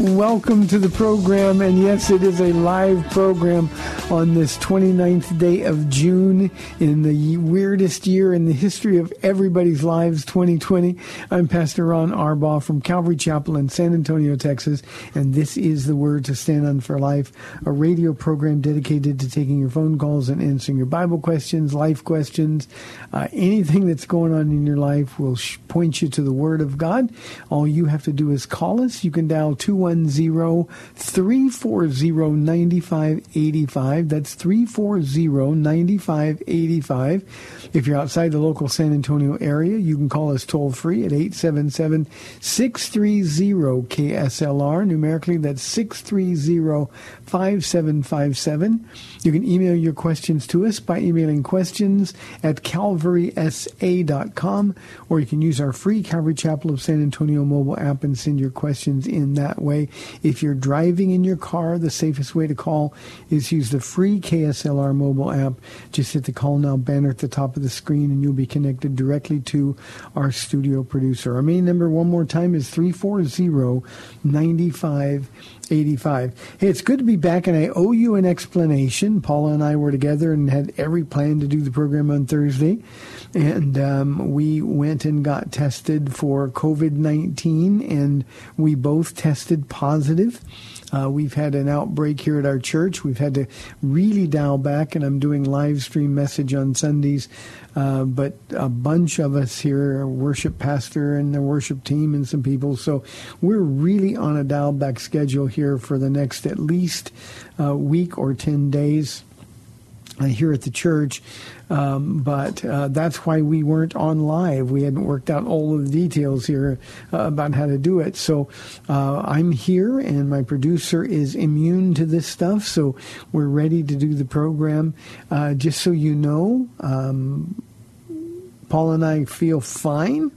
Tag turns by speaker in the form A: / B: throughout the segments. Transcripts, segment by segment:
A: Welcome to the program, and yes, it is a live program on this 29th day of June in the weirdest year in the history of everybody's lives, 2020. I'm Pastor Ron Arbaugh from Calvary Chapel in San Antonio, Texas, and this is the Word to Stand on for Life, a radio program dedicated to taking your phone calls and answering your Bible questions, life questions, uh, anything that's going on in your life. will sh- point you to the Word of God. All you have to do is call us. You can dial 210 340 9585. That's 340 9585. If you're outside the local San Antonio area, you can call us toll free at 877 630 KSLR. Numerically, that's 630 5757. You can email your questions to us by emailing questions at calvarysa.com, or you can use our free Calvary Chapel of San Antonio mobile app and send your questions in that way. If you're driving in your car, the safest way to call is use the free KSLR mobile app. Just hit the call now banner at the top of the screen and you'll be connected directly to our studio producer. Our main number, one more time, is 340 9585. Hey, it's good to be back, and I owe you an explanation. Paula and I were together and had every plan to do the program on Thursday. And um, we went and got tested for COVID 19, and we both tested positive. Uh, we've had an outbreak here at our church. We've had to really dial back, and I'm doing live stream message on Sundays. Uh, but a bunch of us here, worship pastor and the worship team, and some people. So we're really on a dial back schedule here for the next at least uh, week or 10 days uh, here at the church. Um, but uh, that's why we weren't on live. We hadn't worked out all of the details here uh, about how to do it. So uh, I'm here, and my producer is immune to this stuff. So we're ready to do the program. Uh, just so you know, um, Paul and I feel fine.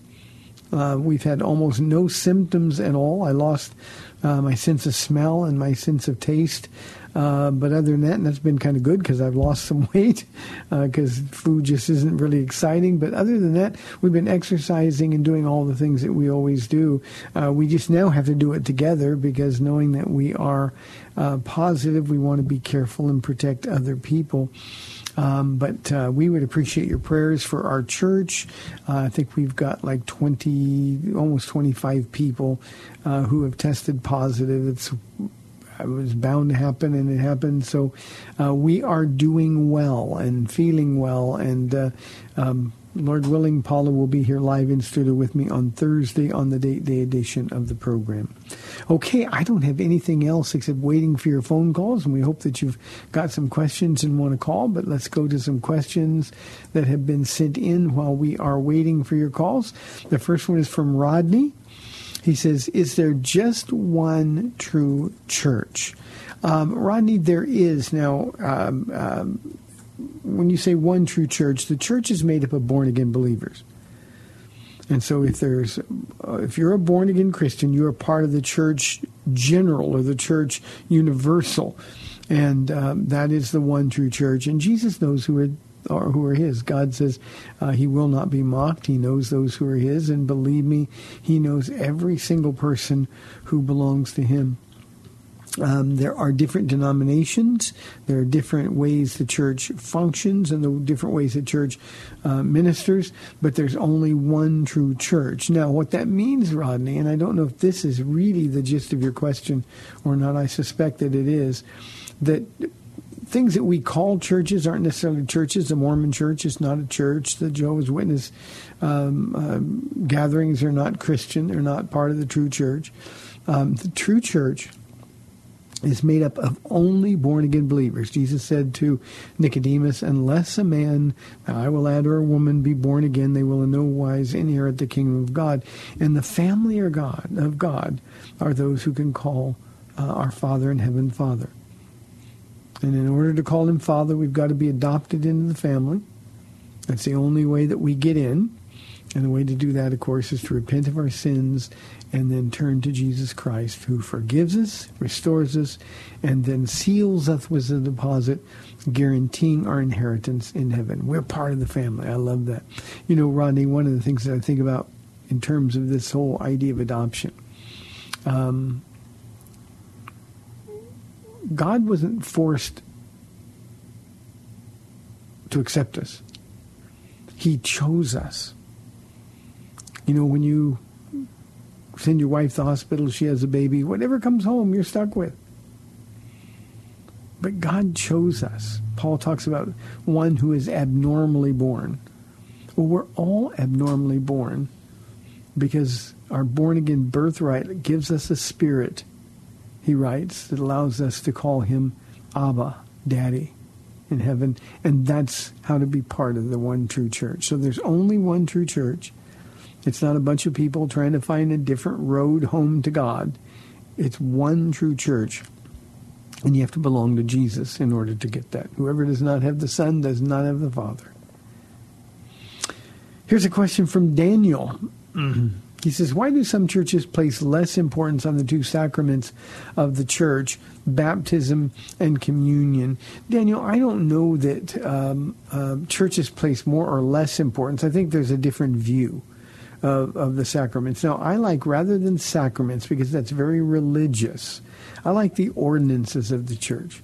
A: Uh, we've had almost no symptoms at all. I lost uh, my sense of smell and my sense of taste. Uh, but other than that, and that's been kind of good because I've lost some weight because food just isn't really exciting. But other than that, we've been exercising and doing all the things that we always do. Uh, we just now have to do it together because knowing that we are uh, positive, we want to be careful and protect other people. Um, but uh, we would appreciate your prayers for our church. Uh, I think we've got like 20, almost 25 people uh, who have tested positive. It's it was bound to happen, and it happened. So uh, we are doing well and feeling well, and uh, um, Lord willing, Paula will be here live in studio with me on Thursday on the date day edition of the program. Okay, I don't have anything else except waiting for your phone calls, and we hope that you've got some questions and want to call. But let's go to some questions that have been sent in while we are waiting for your calls. The first one is from Rodney. He says, Is there just one true church? Um, Rodney, there is. Now, um, um, when you say one true church, the church is made up of born again believers. And so, if there's, uh, if you're a born again Christian, you are part of the church general or the church universal, and um, that is the one true church. And Jesus knows who are or who are his. God says uh, he will not be mocked. He knows those who are his, and believe me, he knows every single person who belongs to him. Um, there are different denominations. There are different ways the church functions and the different ways the church uh, ministers, but there's only one true church. Now, what that means, Rodney, and I don't know if this is really the gist of your question or not, I suspect that it is, that things that we call churches aren't necessarily churches. The Mormon church is not a church. The Jehovah's Witness um, uh, gatherings are not Christian. They're not part of the true church. Um, the true church is made up of only born again believers. Jesus said to Nicodemus, Unless a man, I will add, or a woman be born again, they will in no wise inherit the kingdom of God. And the family of God, of God are those who can call uh, our Father in heaven Father. And in order to call him Father, we've got to be adopted into the family. That's the only way that we get in. And the way to do that, of course, is to repent of our sins and then turn to Jesus Christ, who forgives us, restores us, and then seals us with a deposit, guaranteeing our inheritance in heaven. We're part of the family. I love that. You know, Rodney, one of the things that I think about in terms of this whole idea of adoption, um, God wasn't forced to accept us. He chose us. You know, when you send your wife to the hospital, she has a baby, whatever comes home, you're stuck with. But God chose us. Paul talks about one who is abnormally born. Well, we're all abnormally born because our born again birthright gives us a spirit, he writes, that allows us to call him Abba, Daddy in heaven. And that's how to be part of the one true church. So there's only one true church. It's not a bunch of people trying to find a different road home to God. It's one true church. And you have to belong to Jesus in order to get that. Whoever does not have the Son does not have the Father. Here's a question from Daniel. He says, Why do some churches place less importance on the two sacraments of the church, baptism and communion? Daniel, I don't know that um, uh, churches place more or less importance. I think there's a different view of, of the sacraments. Now, I like rather than sacraments because that's very religious. I like the ordinances of the church.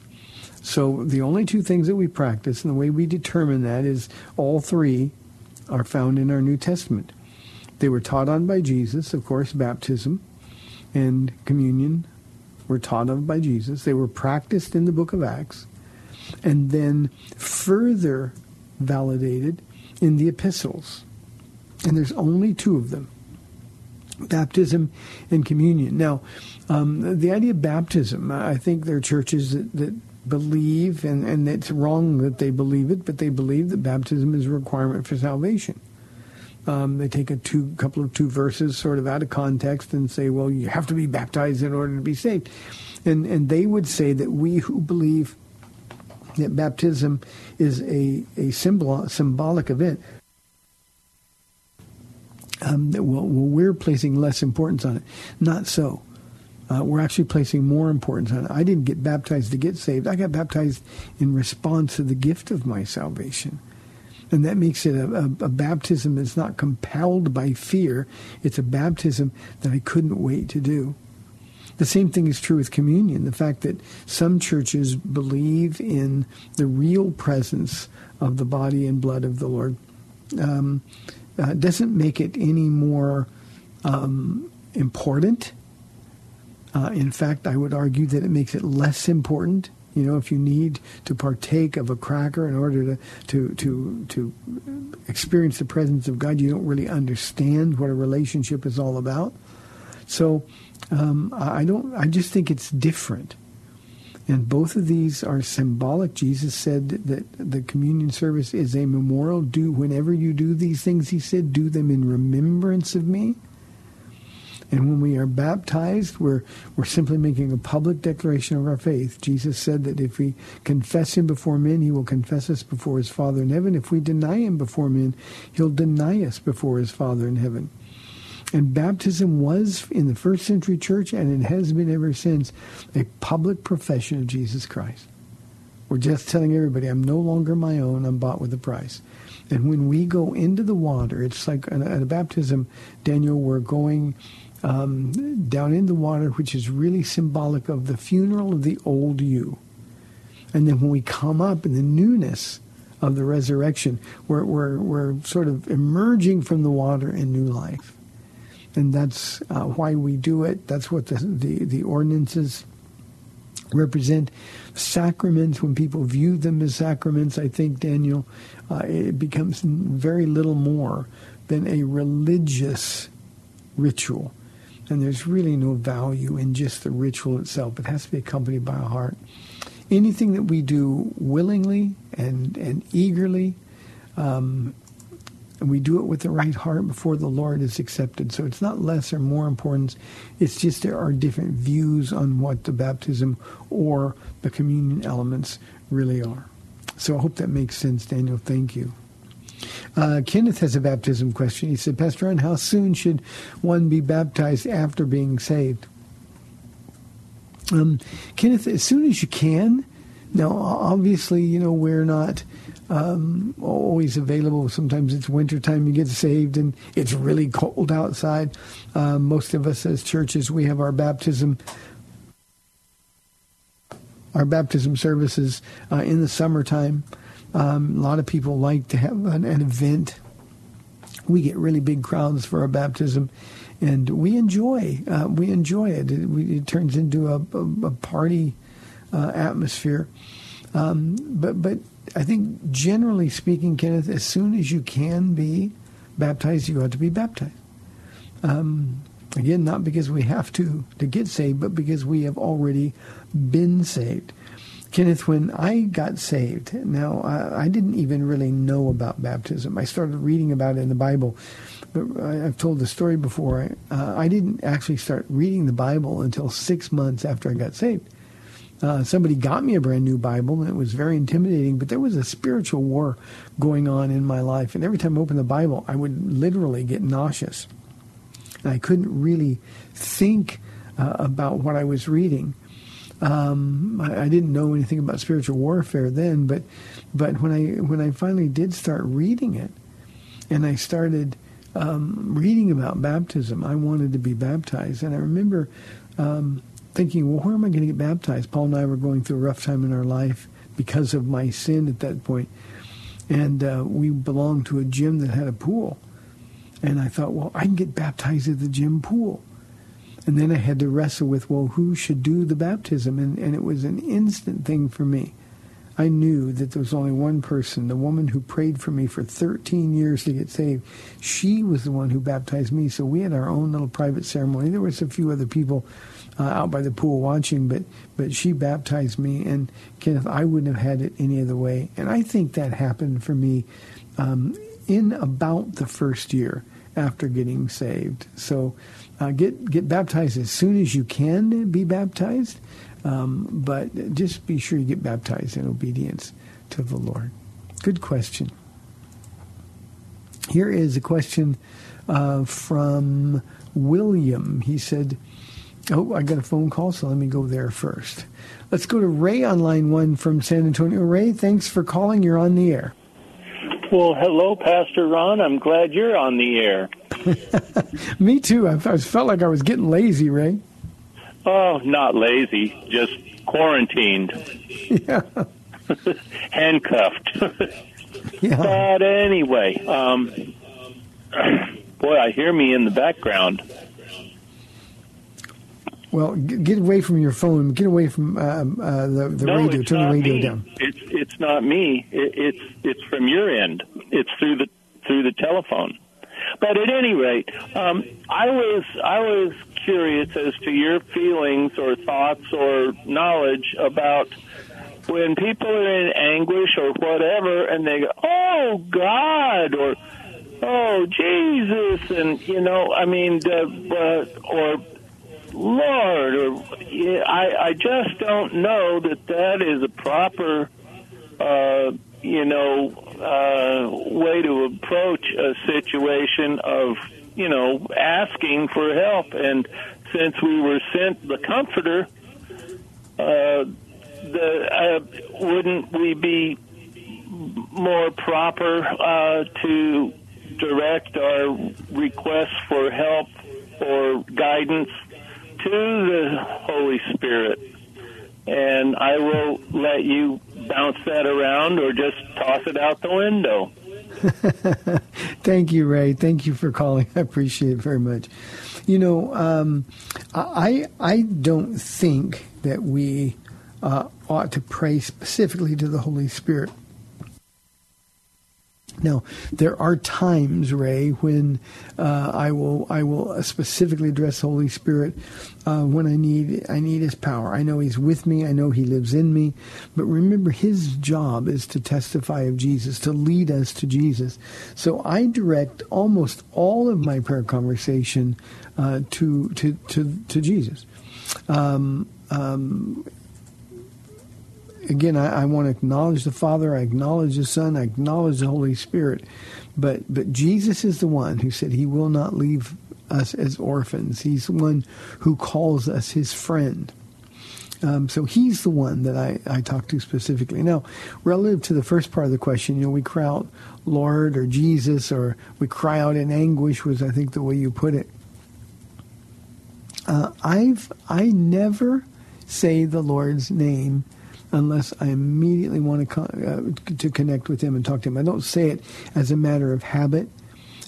A: So the only two things that we practice and the way we determine that is all three are found in our New Testament. They were taught on by Jesus, of course, baptism and communion were taught of by Jesus. They were practiced in the book of Acts and then further validated in the epistles and there's only two of them baptism and communion. Now, um, the idea of baptism, I think there are churches that, that believe, and, and it's wrong that they believe it, but they believe that baptism is a requirement for salvation. Um, they take a two couple of two verses sort of out of context and say, well, you have to be baptized in order to be saved. And, and they would say that we who believe that baptism is a, a symbol, symbolic event um, well, well, we're placing less importance on it. Not so. Uh, we're actually placing more importance on it. I didn't get baptized to get saved. I got baptized in response to the gift of my salvation. And that makes it a, a, a baptism that's not compelled by fear. It's a baptism that I couldn't wait to do. The same thing is true with communion. The fact that some churches believe in the real presence of the body and blood of the Lord. Um, uh, doesn't make it any more um, important. Uh, in fact, I would argue that it makes it less important. You know, if you need to partake of a cracker in order to, to, to, to experience the presence of God, you don't really understand what a relationship is all about. So um, I don't. I just think it's different. And both of these are symbolic. Jesus said that the communion service is a memorial. Do whenever you do these things, he said, do them in remembrance of me. And when we are baptized, we're, we're simply making a public declaration of our faith. Jesus said that if we confess him before men, he will confess us before his Father in heaven. If we deny him before men, he'll deny us before his Father in heaven. And baptism was in the first century church, and it has been ever since, a public profession of Jesus Christ. We're just telling everybody, I'm no longer my own, I'm bought with a price. And when we go into the water, it's like at a baptism, Daniel, we're going um, down in the water, which is really symbolic of the funeral of the old you. And then when we come up in the newness of the resurrection, we're, we're, we're sort of emerging from the water in new life and that's uh, why we do it. That's what the, the, the ordinances represent sacraments when people view them as sacraments. I think, Daniel, uh, it becomes very little more than a religious ritual. And there's really no value in just the ritual itself. It has to be accompanied by a heart. Anything that we do willingly and, and eagerly, um, and we do it with the right heart before the Lord is accepted. So it's not less or more importance. It's just there are different views on what the baptism or the communion elements really are. So I hope that makes sense, Daniel. Thank you. Uh, Kenneth has a baptism question. He said, Pastor Ron, how soon should one be baptized after being saved? Um, Kenneth, as soon as you can. Now, obviously, you know, we're not um, always available. Sometimes it's wintertime, you get saved, and it's really cold outside. Um, most of us as churches, we have our baptism our baptism services uh, in the summertime. Um, a lot of people like to have an, an, event. We get really big crowds for our baptism, and we enjoy uh, we enjoy it. It, we, it turns into a, a, a party uh, atmosphere. Um, but but I think generally speaking, Kenneth, as soon as you can be baptized, you ought to be baptized. Um, again, not because we have to to get saved, but because we have already been saved. Kenneth, when I got saved, now I, I, didn't even really know about baptism. I started reading about it in the Bible, but I, have told the story before. Uh, I didn't actually start reading the Bible until six months after I got saved. Uh, somebody got me a brand new Bible, and it was very intimidating. But there was a spiritual war going on in my life, and every time I opened the Bible, I would literally get nauseous. And I couldn't really think uh, about what I was reading. Um, I, I, didn't know anything about spiritual warfare then, but but when I when I finally did start reading it, and I started um, reading about baptism, I wanted to be baptized, and I remember um, thinking, well, where am I going to get baptized? Paul and I were going through a rough time in our life because of my sin at that point. and uh, we belonged to a gym that had a pool, and I thought, well, I can get baptized at the gym pool. And then I had to wrestle with, well, who should do the baptism? And, and it was an instant thing for me. I knew that there was only one person, the woman who prayed for me for 13 years to get saved. She was the one who baptized me. So we had our own little private ceremony. There was a few other people uh, out by the pool watching, but but she baptized me. And Kenneth, I wouldn't have had it any other way. And I think that happened for me um, in about the first year after getting saved. So uh, get get baptized as soon as you can be baptized, um, but just be sure you get baptized in obedience to the Lord. Good question. Here is a question uh, from William. He said, "Oh, I got a phone call, so let me go there first. Let's go to Ray on line one from San Antonio. Ray, thanks for calling. You're on the air."
B: Well, hello, Pastor Ron. I'm glad you're on the air.
A: Me too. I, I felt like I was getting lazy, Ray.
B: Oh, not lazy, just quarantined. Yeah. Handcuffed. yeah. But anyway, um, boy, I hear me in the background.
A: Well, get away from your phone. Get away from uh, uh, the, the
B: no,
A: radio. Turn the radio
B: me.
A: down.
B: It's it's not me. It, it's it's from your end. It's through the through the telephone. But at any rate, um, I was I was curious as to your feelings or thoughts or knowledge about when people are in anguish or whatever, and they go, "Oh God," or "Oh Jesus," and you know, I mean, uh, or Lord, or I, I just don't know that that is a proper, uh, you know, uh, way to approach a situation of, you know, asking for help. And since we were sent the Comforter, uh, the uh, wouldn't we be more proper uh, to direct our requests for help or guidance to the Holy Spirit. And I will let you bounce that around or just toss it out the window.
A: Thank you, Ray. Thank you for calling. I appreciate it very much. You know, um, I I don't think that we uh, ought to pray specifically to the Holy Spirit. Now, there are times, Ray, when uh, I will I will specifically address Holy Spirit uh, when I need I need His power. I know He's with me. I know He lives in me. But remember, His job is to testify of Jesus, to lead us to Jesus. So I direct almost all of my prayer conversation uh, to to to to Jesus. Um, um, again, I, I, want to acknowledge the Father, I acknowledge the Son, I acknowledge the Holy Spirit, but but Jesus is the one who said He will not leave us as orphans. He's the one who calls us His friend. Um, so he's the one that I, I talk to specifically. Now, relative to the first part of the question, you know, we cry out, Lord or Jesus, or we cry out in anguish was, I think, the way you put it. Uh, I've I never say the Lord's name unless I immediately want to uh, to connect with him and talk to him. I don't say it as a matter of habit.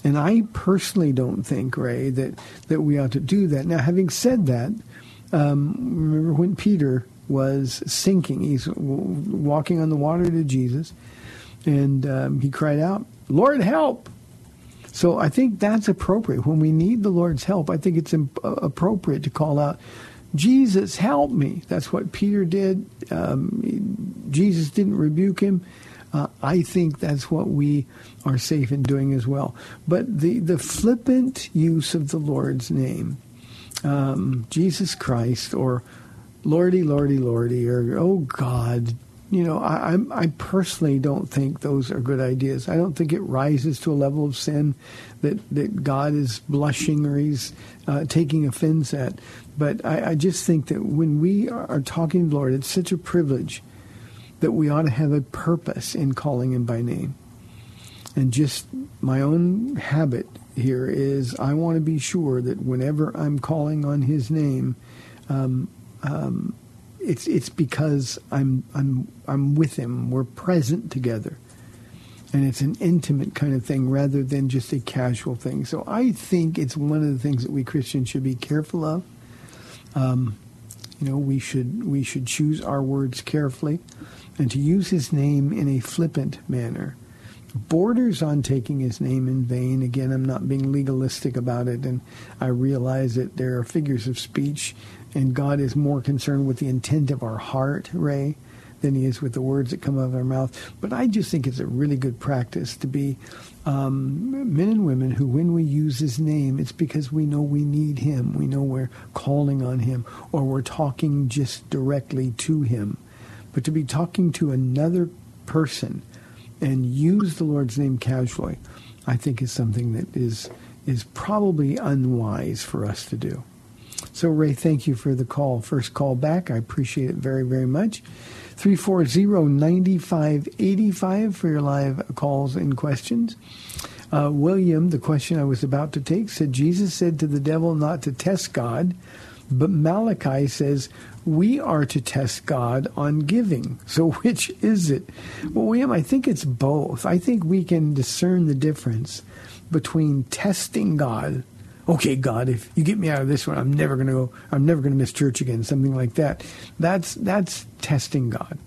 A: And I personally don't think, Ray, that, that we ought to do that. Now, having said that, um, remember when Peter was sinking, he's walking on the water to Jesus, and um, he cried out, Lord, help! So I think that's appropriate. When we need the Lord's help, I think it's imp- appropriate to call out, Jesus, help me. That's what Peter did. Um, Jesus didn't rebuke him. Uh, I think that's what we are safe in doing as well. But the, the flippant use of the Lord's name, um, Jesus Christ, or Lordy, Lordy, Lordy, or oh God, you know, I, I, personally don't think those are good ideas. I don't think it rises to a level of sin that, that God is blushing or he's uh, taking offense at. But I, I just think that when we are talking to the Lord, it's such a privilege that we ought to have a purpose in calling him by name. And just my own habit here is I want to be sure that whenever I'm calling on his name, um, um, it's it's because I'm I'm I'm with him. We're present together, and it's an intimate kind of thing rather than just a casual thing. So I think it's one of the things that we Christians should be careful of. Um, you know, we should we should choose our words carefully, and to use His name in a flippant manner borders on taking his name in vain. Again, I'm not being legalistic about it, and I realize that there are figures of speech and God is more concerned with the intent of our heart, Ray, than he is with the words that come out of our mouth. But I just think it's a really good practice to be um, men and women who, when we use his name, it's because we know we need him. We know we're calling on him or we're talking just directly to him. But to be talking to another person and use the Lord's name casually, I think is something that is is probably unwise for us to do. So, Ray, thank you for the call. First call back. I appreciate it very, very much. 340-9585 for your live calls and questions. Uh, William, the question I was about to take, said Jesus said to the devil not to test God, but Malachi says we are to test God on giving. So which is it? Well, William, I think it's both. I think we can discern the difference between testing God okay, God, if you get me out of this one, I'm never going to go, I'm never going to miss church again, something like that. That's, that's testing God.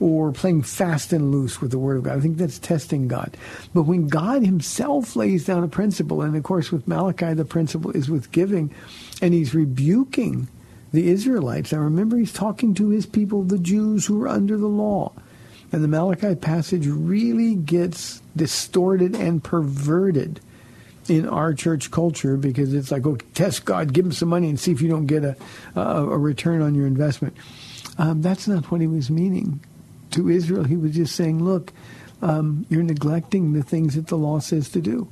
A: Or playing fast and loose with the Word of God. I think that's testing God. But when God Himself lays down a principle, and of course with Malachi, the principle is with giving, and He's rebuking the Israelites. Now remember, He's talking to His people, the Jews who are under the law. And the Malachi passage really gets distorted and perverted in our church culture because it's like, oh, test God, give him some money and see if you don't get a, a, a return on your investment. Um, that's not what he was meaning. To Israel, he was just saying, look, um, you're neglecting the things that the law says to do.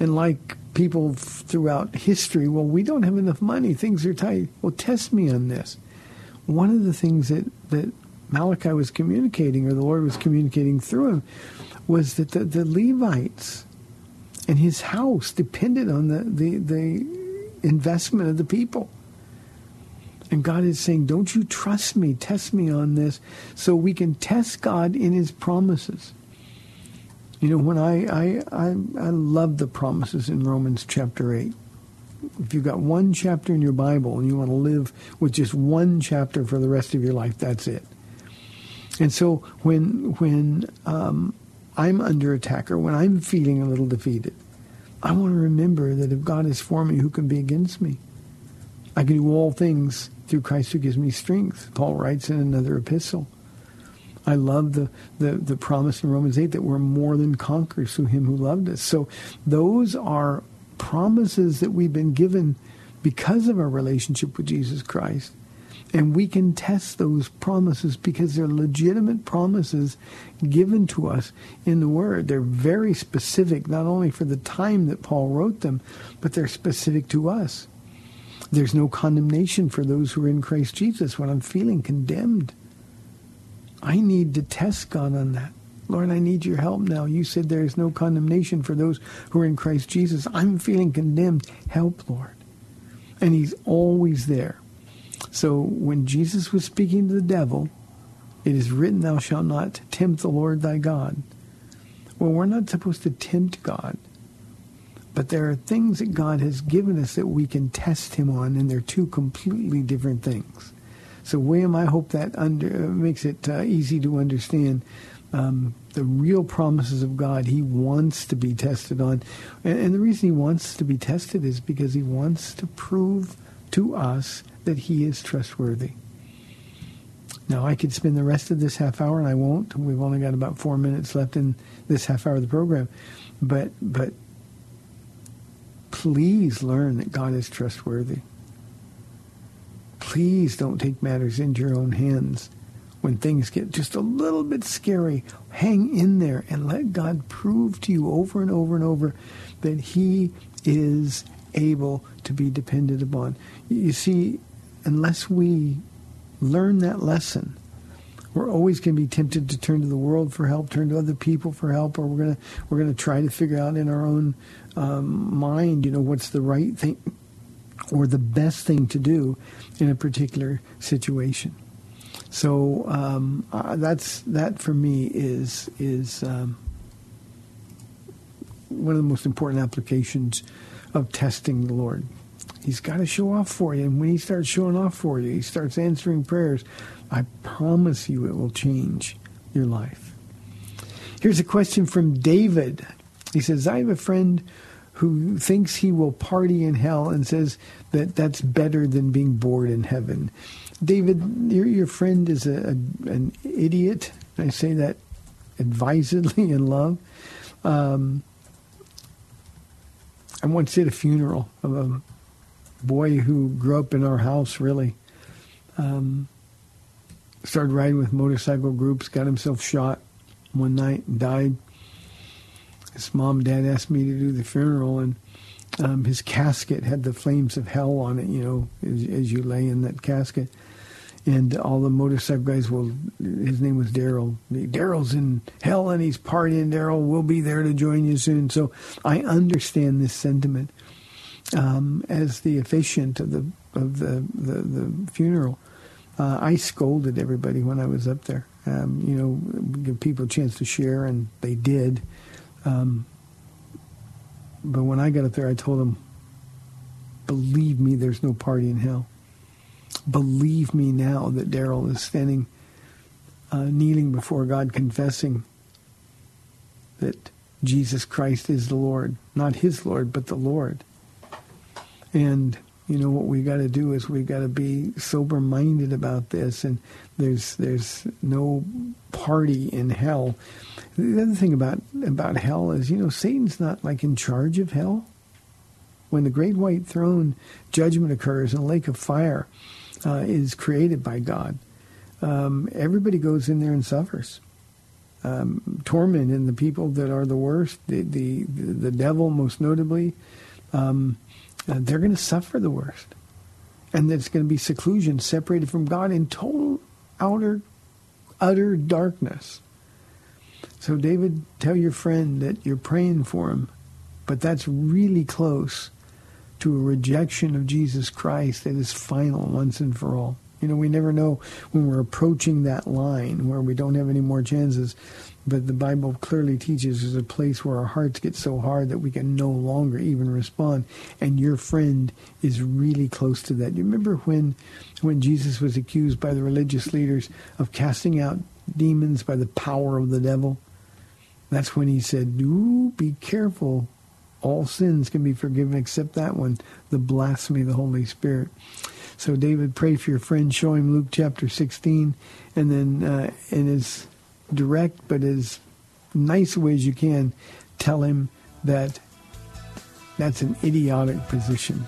A: And like people throughout history, well, we don't have enough money. Things are tight. Well, test me on this. One of the things that, that Malachi was communicating, or the Lord was communicating through him, was that the, the Levites and his house depended on the, the, the investment of the people. And God is saying, don't you trust me? Test me on this so we can test God in his promises. You know, when I, I, I, I love the promises in Romans chapter 8. if you've got one chapter in your Bible and you want to live with just one chapter for the rest of your life, that's it. And so when when um, I'm under attack or when I'm feeling a little defeated, I want to remember that if God is for me, who can be against me? I can do all things through Christ who gives me strength. Paul writes in another epistle. I love the, the, the promise in Romans 8 that we're more than conquerors through him who loved us. So those are promises that we've been given because of our relationship with Jesus Christ. And we can test those promises because they're legitimate promises given to us in the Word. They're very specific, not only for the time that Paul wrote them, but they're specific to us. There's no condemnation for those who are in Christ Jesus when I'm feeling condemned. I need to test God on that. Lord, I need your help now. You said there is no condemnation for those who are in Christ Jesus. I'm feeling condemned. Help, Lord. And he's always there. So when Jesus was speaking to the devil, it is written, Thou shalt not tempt the Lord thy God. Well, we're not supposed to tempt God. But there are things that God has given us that we can test him on, and they're two completely different things. So, William, I hope that under, makes it uh, easy to understand um, the real promises of God. He wants to be tested on. And, and the reason he wants to be tested is because he wants to prove to us that he is trustworthy. Now, I could spend the rest of this half hour, and I won't. We've only got about four minutes left in this half hour of the program. But, but please learn that God is trustworthy. Please don't take matters into your own hands when things get just a little bit scary. Hang in there and let God prove to you over and over and over that He is able to be depended upon. You see, unless we learn that lesson, we're always going to be tempted to turn to the world for help, turn to other people for help, or we're going to we're going to try to figure out in our own um, mind, you know, what's the right thing or the best thing to do in a particular situation. So um, uh, that's that for me is is um, one of the most important applications of testing the Lord. He's got to show off for you, and when he starts showing off for you, he starts answering prayers. I promise you, it will change your life. Here's a question from David. He says, "I have a friend." who thinks he will party in hell and says that that's better than being bored in heaven. David, your, your friend is a, a, an idiot. I say that advisedly in love. Um, I once did a funeral of a boy who grew up in our house, really. Um, started riding with motorcycle groups, got himself shot one night and died his mom and dad asked me to do the funeral, and um, his casket had the flames of hell on it, you know, as, as you lay in that casket. And all the motorcycle guys, well, his name was Daryl. Daryl's in hell and he's partying. Daryl, we'll be there to join you soon. So I understand this sentiment. Um, as the officiant of the of the the, the funeral, uh, I scolded everybody when I was up there. Um, you know, give people a chance to share, and they did. Um, but when I got up there, I told them, believe me, there's no party in hell. Believe me now that Daryl is standing, uh, kneeling before God, confessing that Jesus Christ is the Lord, not his Lord, but the Lord. And you know what we got to do is we got to be sober minded about this and there's there's no party in hell the other thing about about hell is, you know, Satan's not like in charge of hell. When the great white throne judgment occurs in a lake of fire uh, is created by God, um, everybody goes in there and suffers. Um, torment in the people that are the worst, the the, the devil most notably, um, uh, they're going to suffer the worst, and it's going to be seclusion, separated from God in total outer utter darkness. So, David, tell your friend that you're praying for him, but that's really close to a rejection of Jesus Christ that is final once and for all. You know, we never know when we're approaching that line where we don't have any more chances. But the Bible clearly teaches there's a place where our hearts get so hard that we can no longer even respond. And your friend is really close to that. You remember when, when Jesus was accused by the religious leaders of casting out demons by the power of the devil? That's when he said, Ooh, be careful. All sins can be forgiven except that one, the blasphemy of the Holy Spirit. So David, pray for your friend. Show him Luke chapter 16. And then uh, in his direct but as nice a way as you can, tell him that that's an idiotic position.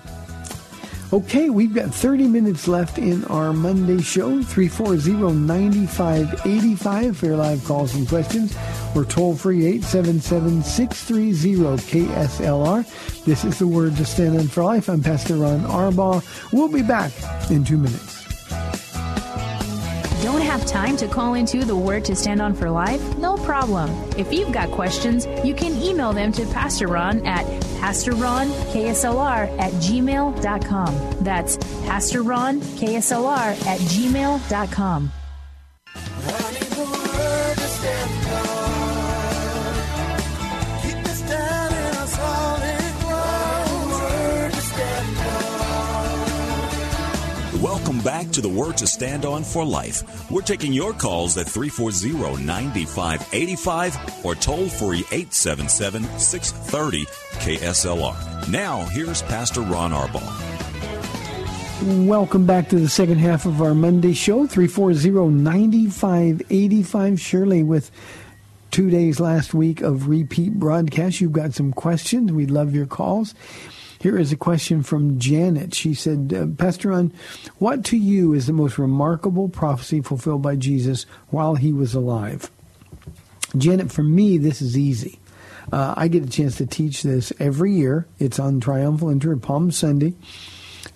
A: Okay, we've got 30 minutes left in our Monday show. 340-9585 for your live calls and questions. We're toll free 877-630-KSLR. This is the word to stand on for life. I'm Pastor Ron Arbaugh. We'll be back in two minutes.
C: Don't have time to call into the Word to Stand On for Life? No problem. If you've got questions, you can email them to Pastor Ron at PastorRonKSLR at gmail.com. That's PastorRonKSLR at gmail.com.
D: back to the Word to Stand On for Life. We're taking your calls at 340 9585 or toll free 877 630 KSLR. Now, here's Pastor Ron Arbaugh.
A: Welcome back to the second half of our Monday show, 340-9585. Surely, with two days last week of repeat broadcast, you've got some questions. We'd love your calls. Here is a question from Janet. She said, uh, Pastor Ron, what to you is the most remarkable prophecy fulfilled by Jesus while he was alive? Janet, for me, this is easy. Uh, I get a chance to teach this every year. It's on Triumphal Entry Palm Sunday.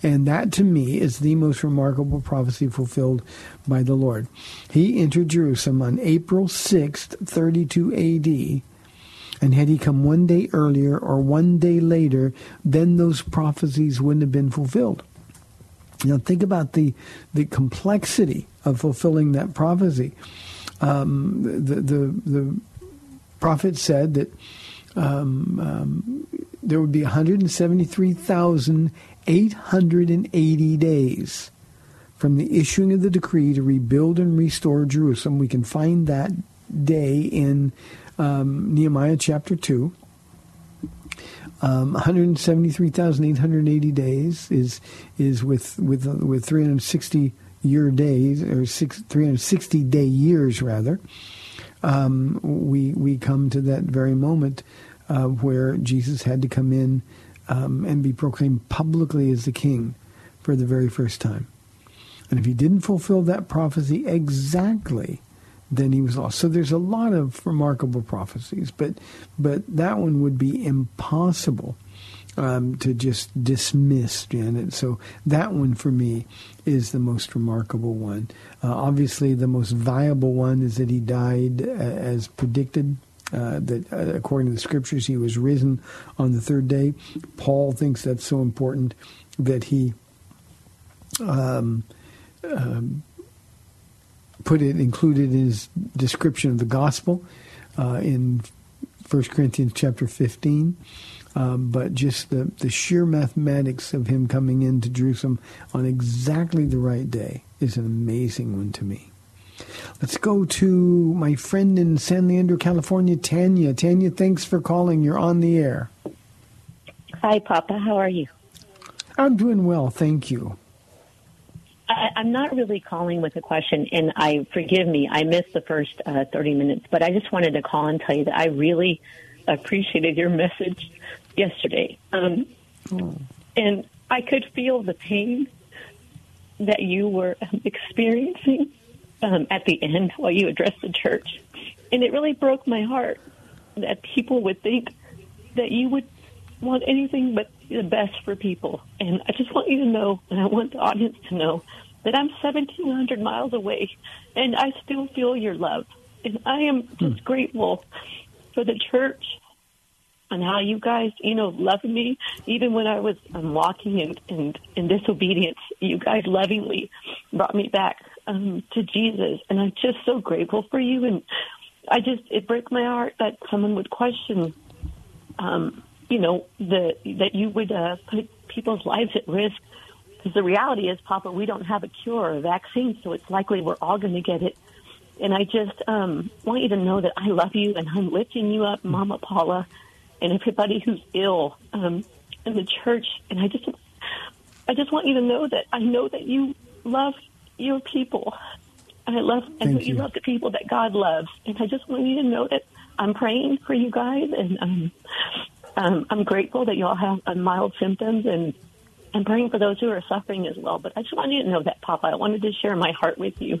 A: And that to me is the most remarkable prophecy fulfilled by the Lord. He entered Jerusalem on April 6th, 32 AD. And had he come one day earlier or one day later, then those prophecies wouldn't have been fulfilled. Now think about the, the complexity of fulfilling that prophecy. Um, the, the, the prophet said that um, um, there would be 173,880 days from the issuing of the decree to rebuild and restore Jerusalem. We can find that day in um, Nehemiah chapter 2. Um, 173,880 days is is with with with 360 year days or six, 360 day years rather. Um, we we come to that very moment uh, where Jesus had to come in um, and be proclaimed publicly as the King for the very first time. And if he didn't fulfill that prophecy exactly, then he was lost. So there's a lot of remarkable prophecies, but but that one would be impossible um, to just dismiss, Janet. So that one for me is the most remarkable one. Uh, obviously, the most viable one is that he died uh, as predicted. Uh, that uh, according to the scriptures, he was risen on the third day. Paul thinks that's so important that he um, um, put it included in his description of the gospel uh, in 1 Corinthians chapter 15. Um, but just the, the sheer mathematics of him coming into Jerusalem on exactly the right day is an amazing one to me. Let's go to my friend in San Leandro, California, Tanya. Tanya, thanks for calling. You're on the air.
E: Hi, Papa. How are you?
A: I'm doing well, thank you.
E: I, I'm not really calling with a question, and I forgive me, I missed the first uh, 30 minutes, but I just wanted to call and tell you that I really appreciated your message yesterday. Um, And I could feel the pain that you were um, experiencing um, at the end while you addressed the church. And it really broke my heart that people would think that you would want anything but the best for people. And I just want you to know, and I want the audience to know, that I'm 1,700 miles away, and I still feel your love. And I am just grateful for the church and how you guys, you know, loved me even when I was um, walking in, in in disobedience. You guys lovingly brought me back um, to Jesus, and I'm just so grateful for you. And I just it breaks my heart that someone would question, um, you know, the that you would uh, put people's lives at risk. Because the reality is, Papa, we don't have a cure or a vaccine, so it's likely we're all going to get it. And I just um, want you to know that I love you and I'm lifting you up, Mama Paula, and everybody who's ill um, in the church. And I just, I just want you to know that I know that you love your people. And I love, and you.
A: you.
E: love the people that God loves. And I just want you to know that I'm praying for you guys, and um, um, I'm grateful that you all have uh, mild symptoms, and I'm praying for those who are suffering as well. But I just wanted you to know that, Papa. I wanted to share my heart with you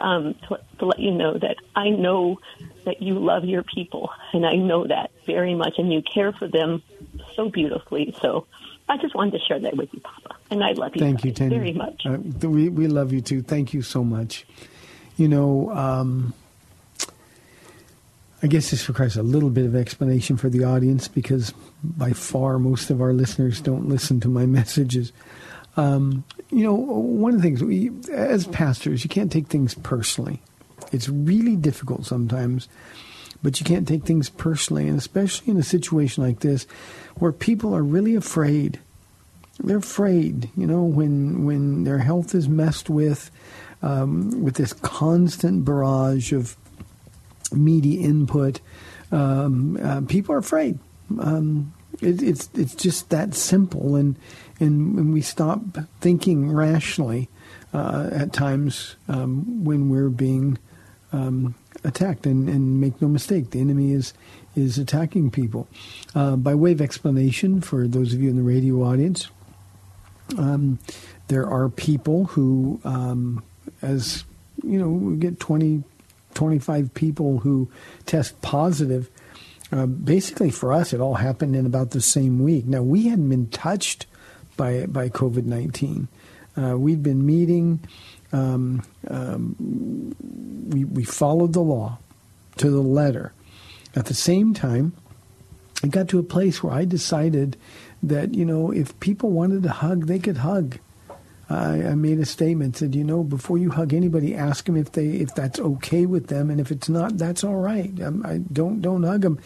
E: um, to, to let you know that I know that you love your people, and I know that very much, and you care for them so beautifully. So I just wanted to share that with you, Papa. And I love you,
A: Thank you, Tanya.
E: very much.
A: Uh, we we love you too. Thank you so much. You know, um, I guess this requires a little bit of explanation for the audience because by far most of our listeners don't listen to my messages. Um, you know, one of the things we, as pastors, you can't take things personally. It's really difficult sometimes, but you can't take things personally, and especially in a situation like this, where people are really afraid they're afraid, you know, when when their health is messed with, um, with this constant barrage of media input. Um, uh, people are afraid. Um, it, it's it's just that simple, and and when we stop thinking rationally uh, at times um, when we're being um, attacked, and, and make no mistake, the enemy is is attacking people. Uh, by way of explanation, for those of you in the radio audience, um, there are people who, um, as you know, we get 20, 25 people who test positive. Uh, basically, for us, it all happened in about the same week. Now, we hadn't been touched by by COVID nineteen. Uh, we'd been meeting. Um, um, we we followed the law to the letter. At the same time, I got to a place where I decided that you know if people wanted to hug, they could hug. I, I made a statement said, you know, before you hug anybody, ask them if they if that's okay with them, and if it's not, that's all right. Um, I don't don't hug them,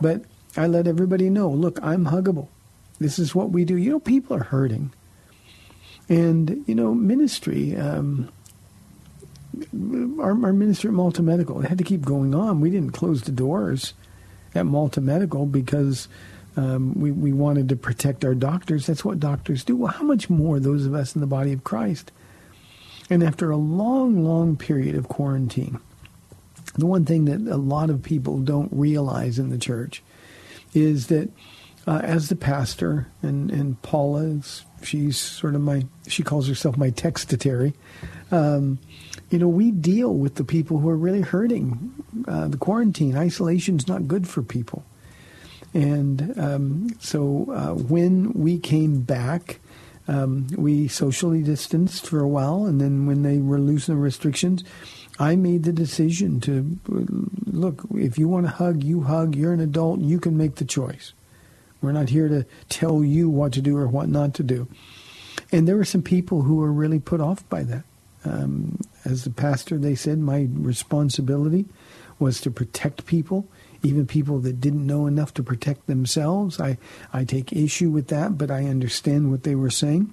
A: but I let everybody know. Look, I'm huggable. This is what we do. You know, people are hurting, and you know, ministry. Um, our, our ministry at Malta Medical it had to keep going on. We didn't close the doors at Malta Medical because um, we, we wanted to protect our doctors. That's what doctors do. Well, how much more those of us in the body of Christ? And after a long, long period of quarantine, the one thing that a lot of people don't realize in the church is that uh, as the pastor, and, and Paula, is, she's sort of my, she calls herself my textitary, um, you know, we deal with the people who are really hurting. Uh, the quarantine, isolation is not good for people. And um, so uh, when we came back, um, we socially distanced for a while, and then when they were loosening restrictions, I made the decision to look. If you want to hug, you hug. You're an adult. You can make the choice. We're not here to tell you what to do or what not to do. And there were some people who were really put off by that. Um, as the pastor, they said my responsibility was to protect people even people that didn't know enough to protect themselves. I, I take issue with that, but I understand what they were saying.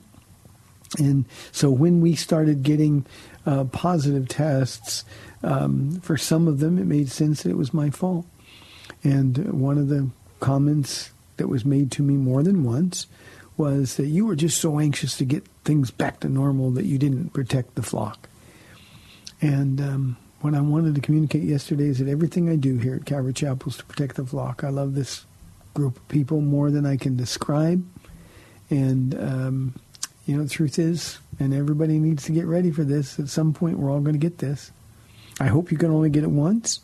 A: And so when we started getting uh, positive tests, um, for some of them, it made sense that it was my fault. And one of the comments that was made to me more than once was that you were just so anxious to get things back to normal that you didn't protect the flock. And um, what I wanted to communicate yesterday is that everything I do here at Calvary Chapel is to protect the flock. I love this group of people more than I can describe. And, um, you know, the truth is, and everybody needs to get ready for this, at some point we're all going to get this. I hope you can only get it once.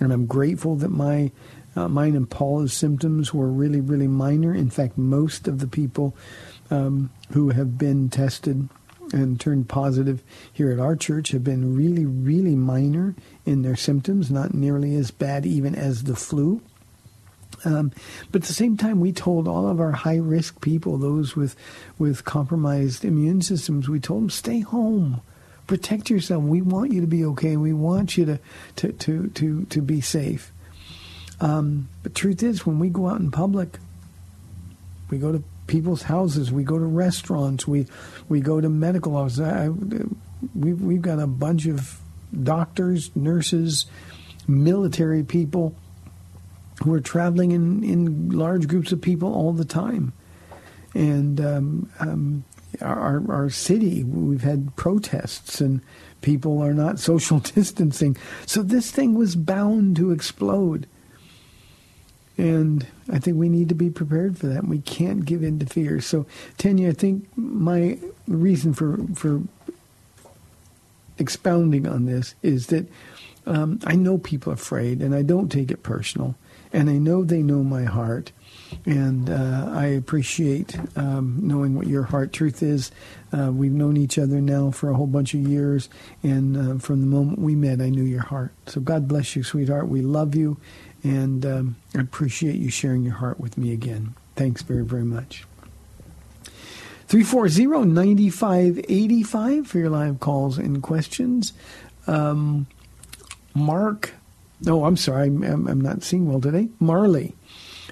A: And I'm grateful that my uh, mine and Paula's symptoms were really, really minor. In fact, most of the people um, who have been tested and turned positive here at our church have been really, really minor in their symptoms, not nearly as bad even as the flu. Um, but at the same time, we told all of our high risk people, those with with compromised immune systems, we told them stay home, protect yourself. We want you to be okay. We want you to to to to, to be safe. Um, but truth is, when we go out in public, we go to people's houses, we go to restaurants, we we go to medical offices. I, we've we've got a bunch of doctors, nurses, military people who are traveling in, in large groups of people all the time. And um, um, our, our city, we've had protests and people are not social distancing. So this thing was bound to explode. And I think we need to be prepared for that. We can't give in to fear. So, Tanya, I think my reason for, for expounding on this is that um, I know people are afraid, and I don't take it personal and I know they know my heart. And uh, I appreciate um, knowing what your heart truth is. Uh, we've known each other now for a whole bunch of years, and uh, from the moment we met, I knew your heart. So God bless you, sweetheart. We love you, and um, I appreciate you sharing your heart with me again. Thanks very, very much. 340-9585 for your live calls and questions. Um, Mark Oh, I'm sorry. I'm, I'm not seeing well today. Marley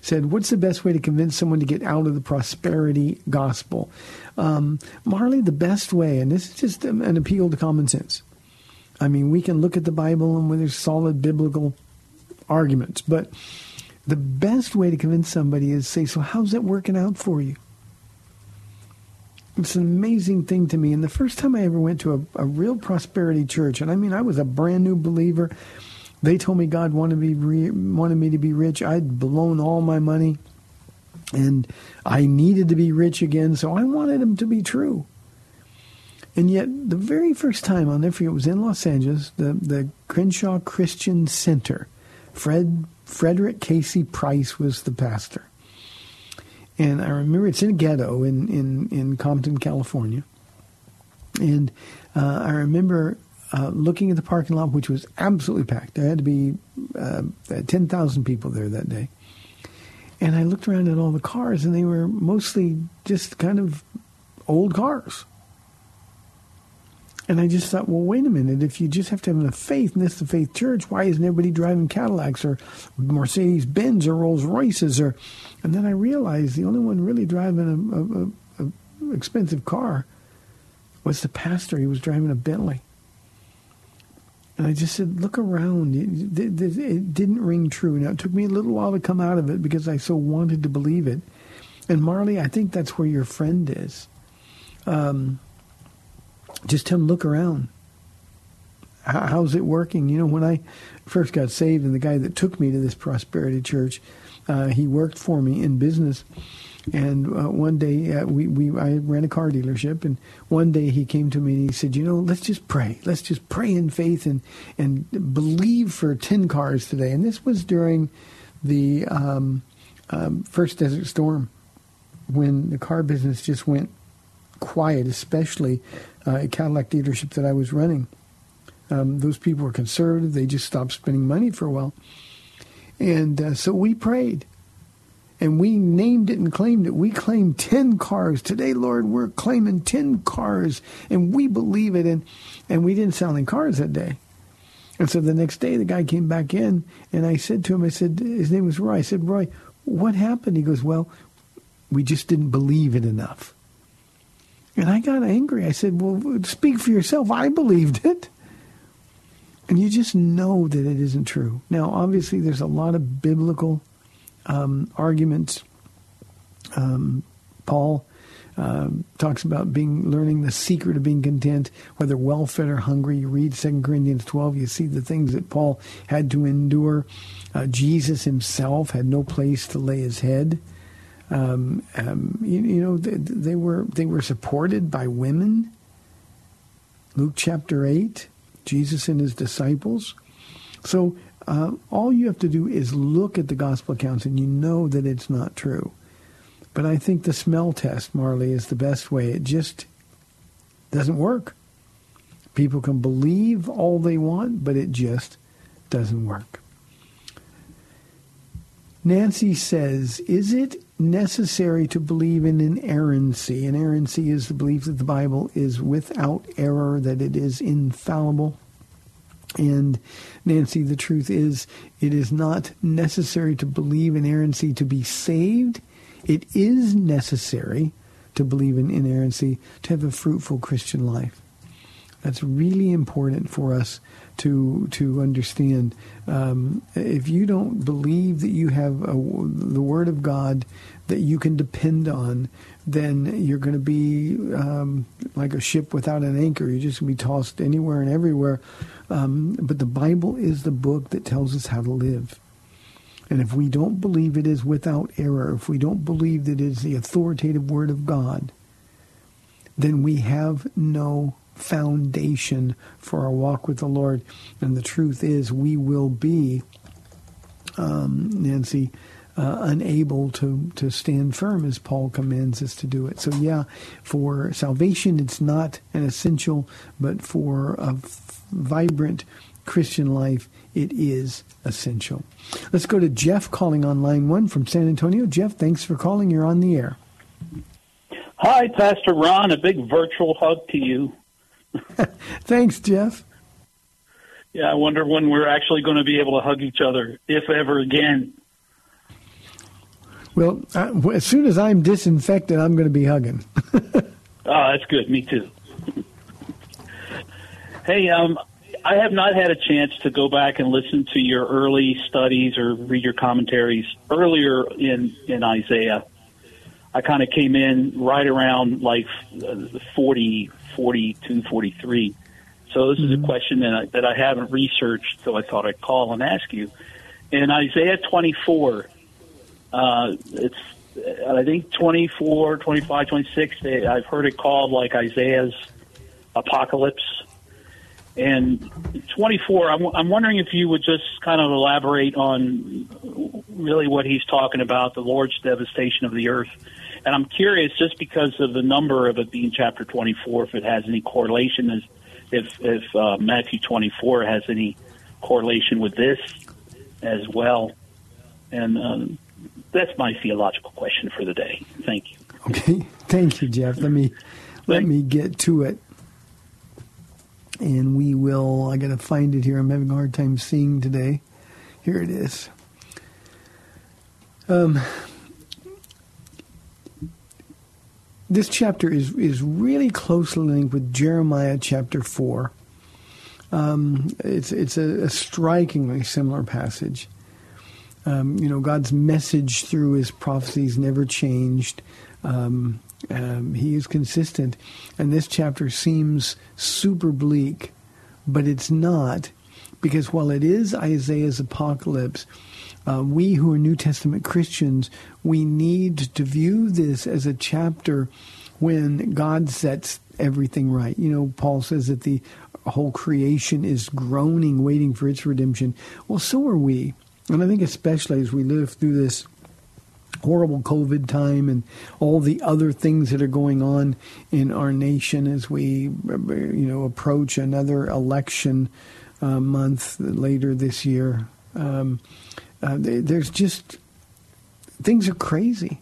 A: said, What's the best way to convince someone to get out of the prosperity gospel? Um, Marley, the best way, and this is just an appeal to common sense. I mean, we can look at the Bible and there's solid biblical arguments, but the best way to convince somebody is say, So, how's that working out for you? It's an amazing thing to me. And the first time I ever went to a, a real prosperity church, and I mean, I was a brand new believer. They told me God wanted me re- wanted me to be rich. I'd blown all my money, and I needed to be rich again. So I wanted them to be true. And yet, the very first time I'll never forget it was in Los Angeles, the the Crenshaw Christian Center. Fred Frederick K.C. Price was the pastor, and I remember it's in a ghetto in in in Compton, California. And uh, I remember uh, looking at the parking lot, which was absolutely packed. There had to be uh, 10,000 people there that day. And I looked around at all the cars, and they were mostly just kind of old cars. And I just thought, well, wait a minute. If you just have to have enough faith, and this is the faith church, why isn't everybody driving Cadillacs or Mercedes Benz or Rolls Royces? Or, and then I realized the only one really driving a, a, a expensive car was the pastor. He was driving a Bentley. And I just said, look around. It, it, it, didn't ring true. Now, it took me a little while to come out of it because I so wanted to believe it. And Marley, I think that's where your friend is. Um, just tell him, look around. How's it working? You know, when I first got saved, and the guy that took me to this prosperity church, uh, he worked for me in business. And uh, one day, uh, we, we I ran a car dealership, and one day he came to me and he said, "You know, let's just pray. Let's just pray in faith and and believe for ten cars today." And this was during the um, um, first Desert Storm, when the car business just went quiet, especially uh, Cadillac dealership that I was running. Um, those people were conservative; they just stopped spending money for a while, and uh, so we prayed and we named it and claimed it. We claimed 10 cars. Today, Lord, we're claiming 10 cars, and we believe it. And, and we didn't sell any cars that day. And so the next day, the guy came back in, and I said to him, I said, his name was Roy. I said, Roy, what happened? He goes, well, we just didn't believe it enough. And I got angry. I said, well, speak for yourself. I believed it. And you just know that it isn't true. Now, obviously, there's a lot of biblical um, arguments. Um, Paul uh, talks about being learning the secret of being content, whether well fed or hungry. You read 2 Corinthians 12, you see the things that Paul had to endure. Uh, Jesus himself had no place to lay his head. Um, um, you, you, know, they, they, were they were supported by women. Luke chapter 8, Jesus and his disciples. So uh, all you have to do is look at the gospel accounts and you know that it's not true. But I think the smell test, Marley, is the best way. It just doesn't work. People can believe all they want, but it just doesn't work. Nancy says, is it necessary to believe in inerrancy? Inerrancy is the belief that the Bible is without error, that it is infallible. And Nancy, the truth is, it is not necessary to believe in inerrancy to be saved. It is necessary to believe in inerrancy to have a fruitful Christian life. That's really important for us to to understand. Um, if you don't believe that you have a, the Word of God that you can depend on, then you're going to be um, like a ship without an anchor. You're just going to be tossed anywhere and everywhere. Um, but the Bible is the book that tells us how to live. And if we don't believe it is without error, if we don't believe that it is the authoritative Word of God, then we have no foundation for our walk with the Lord. And the truth is, we will be, um, Nancy, uh, unable to, to stand firm as Paul commands us to do it. So, yeah, for salvation, it's not an essential, but for a f- vibrant Christian life, it is essential. Let's go to Jeff calling on line one from San Antonio. Jeff, thanks for calling. You're on the air.
F: Hi, Pastor Ron. A big virtual hug to you.
A: Thanks, Jeff.
F: Yeah, I wonder when we're actually going to be able to hug each other, if ever again.
A: Well, I, as soon as I'm disinfected, I'm going to be hugging.
F: oh, that's good. Me too. hey, um, I have not had a chance to go back and listen to your early studies or read your commentaries earlier in in Isaiah. I kind of came in right around like uh, 40, 42, 43. So this mm-hmm. is a mm-hmm. question that I, that I haven't researched, so I thought I'd call and ask you. In Isaiah 24, uh, it's I think 24, 25, 26. They, I've heard it called like Isaiah's apocalypse. And 24, I'm, I'm wondering if you would just kind of elaborate on really what he's talking about, the Lord's devastation of the earth. And I'm curious, just because of the number of it being chapter 24, if it has any correlation, as if if uh, Matthew 24 has any correlation with this as well. And um, that's my theological question for the day. Thank you.
A: Okay, thank you, Jeff. Let me let me get to it and we will. I got to find it here. I'm having a hard time seeing today. Here it is. Um, this chapter is is really closely linked with Jeremiah chapter four. Um, it's it's a, a, strikingly similar passage. Um, you know, God's message through His prophecies never changed. Um, um, he is consistent. And this chapter seems super bleak, but it's not, because while it is Isaiah's apocalypse, uh, we who are New Testament Christians, we need to view this as a chapter when God sets everything right. You know, Paul says that the whole creation is groaning, waiting for its redemption. Well, so are we. And I think especially as we live through this horrible COVID time and all the other things that are going on in our nation as we, you know, approach another election uh, month later this year. Um, uh, there's just things are crazy.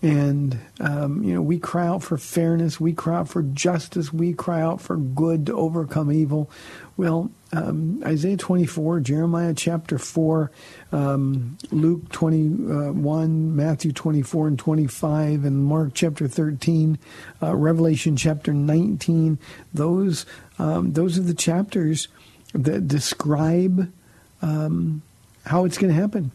A: And, um, you know, we cry out for fairness. We cry out for justice. We cry out for good to overcome evil. Well, um, Isaiah 24, Jeremiah chapter 4, um, Luke 21, Matthew 24 and 25, and Mark chapter 13, uh, Revelation chapter 19. Those, um, those are the chapters that describe um, how it's going to happen.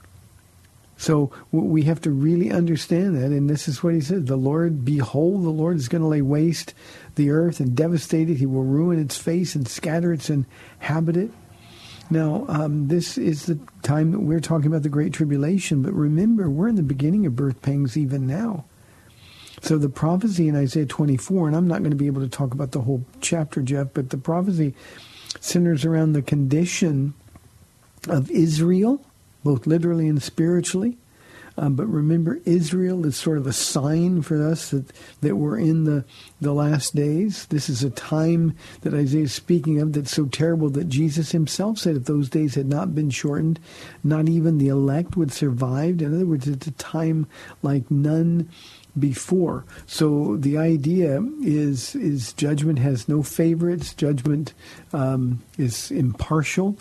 A: So we have to really understand that, and this is what he said: "The Lord, behold, the Lord is going to lay waste the earth and devastate it. He will ruin its face and scatter its inhabitant." Now, um, this is the time that we're talking about the Great Tribulation, but remember, we're in the beginning of birth pangs even now. So the prophecy in Isaiah 24, and I'm not going to be able to talk about the whole chapter, Jeff, but the prophecy centers around the condition of Israel both literally and spiritually, Um, but remember, Israel is sort of a sign for us that, that we're in the, the last days. This is a time that Isaiah is speaking of that's so terrible that Jesus himself said if those days had not been shortened, not even the elect would survive. In other words, it's a time like none before. So the idea is is judgment has no favorites. Judgment um, is impartial,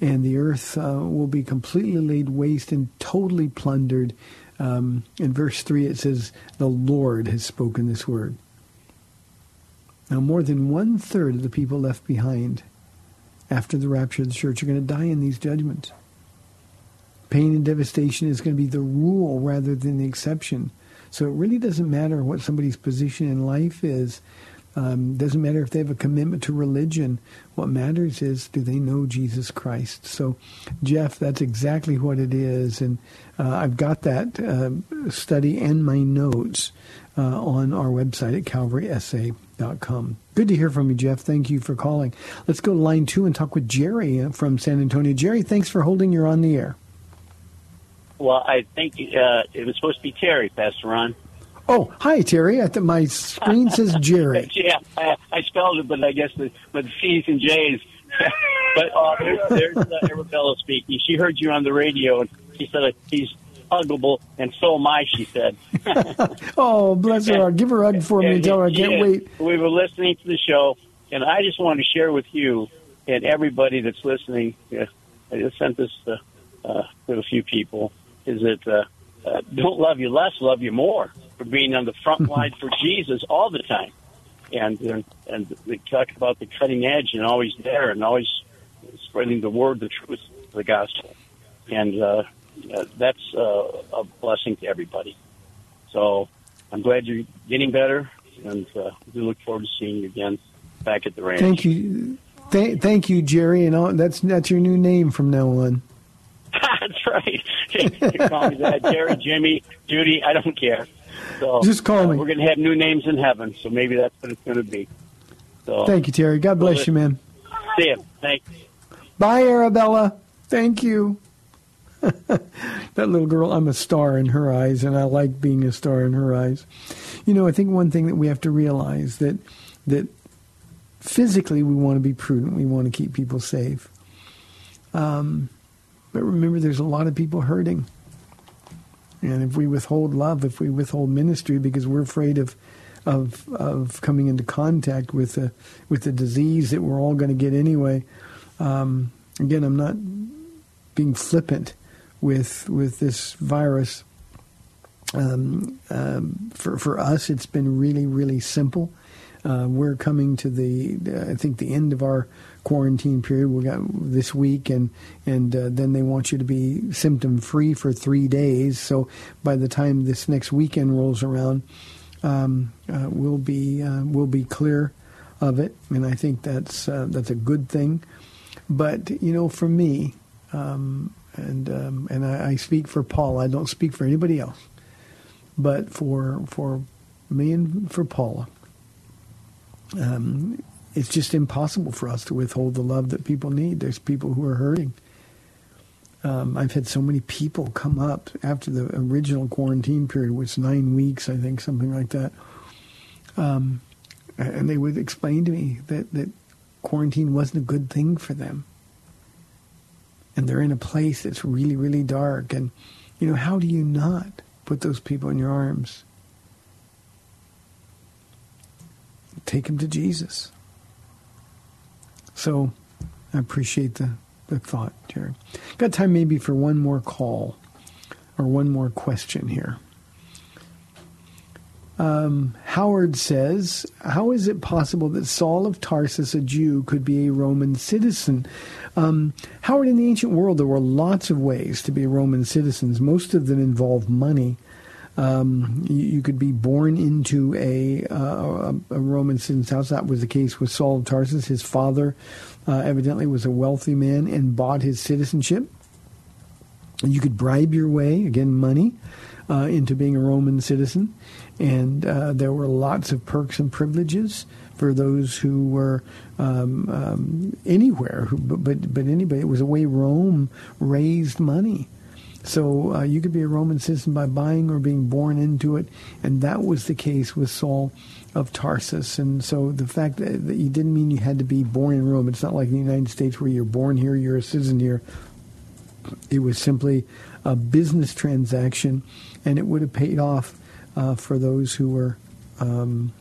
A: and the earth uh, will be completely laid waste and totally plundered. Um, in verse three, it says, "The Lord has spoken this word." Now, more than one third of the people left behind after the rapture of the church are going to die in these judgments. Pain and devastation is going to be the rule rather than the exception. So it really doesn't matter what somebody's position in life is. Um, doesn't matter if they have a commitment to religion. What matters is do they know Jesus Christ? So, Jeff, that's exactly what it is, and uh, I've got that uh, study and my notes uh, on our website at calvarysa.com. Good to hear from you, Jeff. Thank you for calling. Let's go to line two and talk with Jerry uh, from San Antonio. Jerry, thanks for holding. You're on the air.
G: Well, I think uh, it was supposed to be Terry, Pastor Ron.
A: Oh, hi, Terry. I th- my screen says Jerry.
G: yeah, I, I spelled it, but I guess the, with C's and J's. but uh, there's, there's uh, Arabella speaking. She heard you on the radio, and she said uh, he's huggable, and so am I, she said.
A: oh, bless her heart. Give her a hug for me and tell her I can't
G: Yeah,
A: wait.
G: We were listening to the show, and I just wanted to share with you and everybody that's listening. Uh, I just sent this uh, uh, to a few people. Is that uh, uh, don't love you less, love you more for being on the front line for Jesus all the time, and and, and they talk about the cutting edge and always there and always spreading the word, the truth, the gospel, and uh, uh, that's uh, a blessing to everybody. So I'm glad you're getting better, and uh, we look forward to seeing you again back at the ranch.
A: Thank you. Th- thank you, Jerry. And all, that's that's your new name from now on.
G: That's right. you call me that, Jerry, Jimmy, Judy. I don't care. So
A: Just call
G: uh,
A: me.
G: We're going to have new names in heaven, so maybe that's what it's going to be. So
A: Thank you, Terry. God bless you, man.
G: See you. Thanks.
A: Bye, Arabella. Thank you. that little girl, I'm a star in her eyes, and I like being a star in her eyes. You know, I think one thing that we have to realize that that physically we want to be prudent, we want to keep people safe. Um, but remember, there's a lot of people hurting, and if we withhold love, if we withhold ministry because we're afraid of of of coming into contact with the with the disease that we're all going to get anyway. Um, again, I'm not being flippant with with this virus. Um, um, for for us, it's been really really simple. Uh, we're coming to the I think the end of our quarantine period. We got this week, and and uh, then they want you to be symptom free for three days. So by the time this next weekend rolls around, um, uh, we'll be uh, we'll be clear of it, and I think that's uh, that's a good thing. But you know, for me, um, and um, and I, I speak for Paul. I don't speak for anybody else, but for for me and for Paula, um, it's just impossible for us to withhold the love that people need. There's people who are hurting. Um, I've had so many people come up after the original quarantine period, which was nine weeks, I think, something like that. Um, and they would explain to me that, that quarantine wasn't a good thing for them. And they're in a place that's really, really dark. And, you know, how do you not put those people in your arms? Take them to Jesus. So I appreciate the, the thought, Jerry. Got time maybe for one more call or one more question here. Um, Howard says, How is it possible that Saul of Tarsus, a Jew, could be a Roman citizen? Um, Howard, in the ancient world, there were lots of ways to be Roman citizens. Most of them involve money. Um, you, you could be born into a, uh, a, Roman citizen's house. That was the case with Saul of Tarsus. His father uh, evidently was a wealthy man and bought his citizenship. You could bribe your way, again, money, uh, into being a Roman citizen. And uh, there were lots of perks and privileges for those who were um, um, anywhere. Who, but, but anybody, it was a way Rome raised money. So uh, you could be a Roman citizen by buying or being born into it, and that was the case with Saul of Tarsus. And so the fact that, you didn't mean you had to be born in Rome. It's not like in the United States where you're born here, you're a citizen here. It was simply a business transaction, and it would have paid off uh, for those who were um,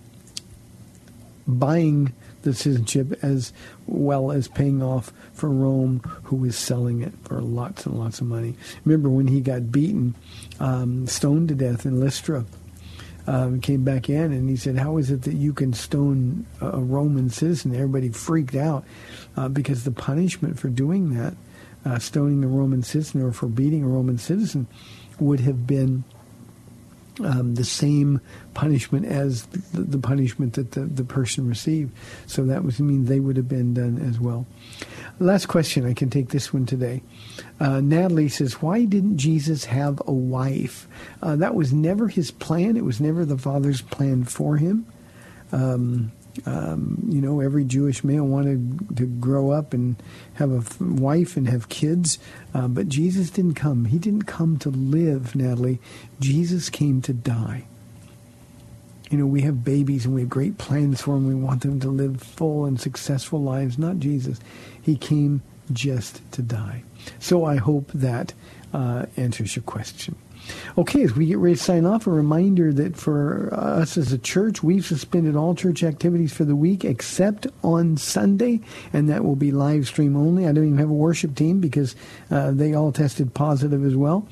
A: buying the citizenship as well as paying off for Rome, who was selling it for lots and lots of money. Remember when he got beaten, um, stoned to death in Lystra? Um, came back in and he said, "How is it that you can stone a Roman citizen?" Everybody freaked out uh, because the punishment for doing that, uh, stoning a Roman citizen or for beating a Roman citizen, would have been um, the same punishment as the, the punishment that the, the person received. So that would mean they would have been done as well. Last question. I can take this one today. Uh, Natalie says, Why didn't Jesus have a wife? Uh, that was never his plan. It was never the Father's plan for him. Um, um, you know, every Jewish male wanted to grow up and have a wife and have kids, uh, but Jesus didn't come. He didn't come to live, Natalie. Jesus came to die. You know, we have babies and we have great plans for them. We want them to live full and successful lives. Not Jesus. He came just to die. So I hope that uh, answers your question. Okay, as we get ready to sign off, a reminder that for us as a church, we've suspended all church activities for the week except on Sunday, and that will be live stream only. I don't even have a worship team because uh, they all tested positive as well.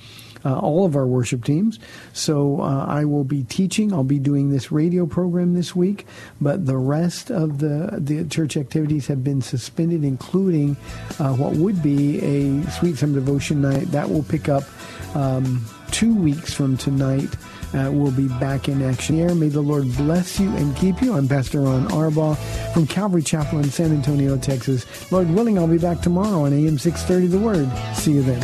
A: Uh, all of our worship teams. So uh, I will be teaching. I'll be doing this radio program this week, but the rest of the the church activities have been suspended, including uh, what would be a sweet summer devotion night that will pick up. Um, two weeks from tonight. Uh, we'll be back in action here. May the Lord bless you and keep you. I'm Pastor Ron Arbaugh from Calvary Chapel in San Antonio, Texas. Lord willing, I'll be back tomorrow on AM 630 The Word. See you then.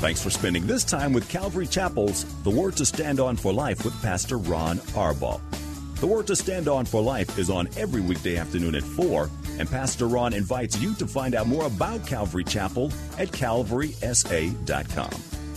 D: Thanks for spending this time with Calvary Chapel's The Word to Stand On for Life with Pastor Ron Arbaugh. The Word to Stand On for Life is on every weekday afternoon at 4, and Pastor Ron invites you to find out more about Calvary Chapel at calvarysa.com.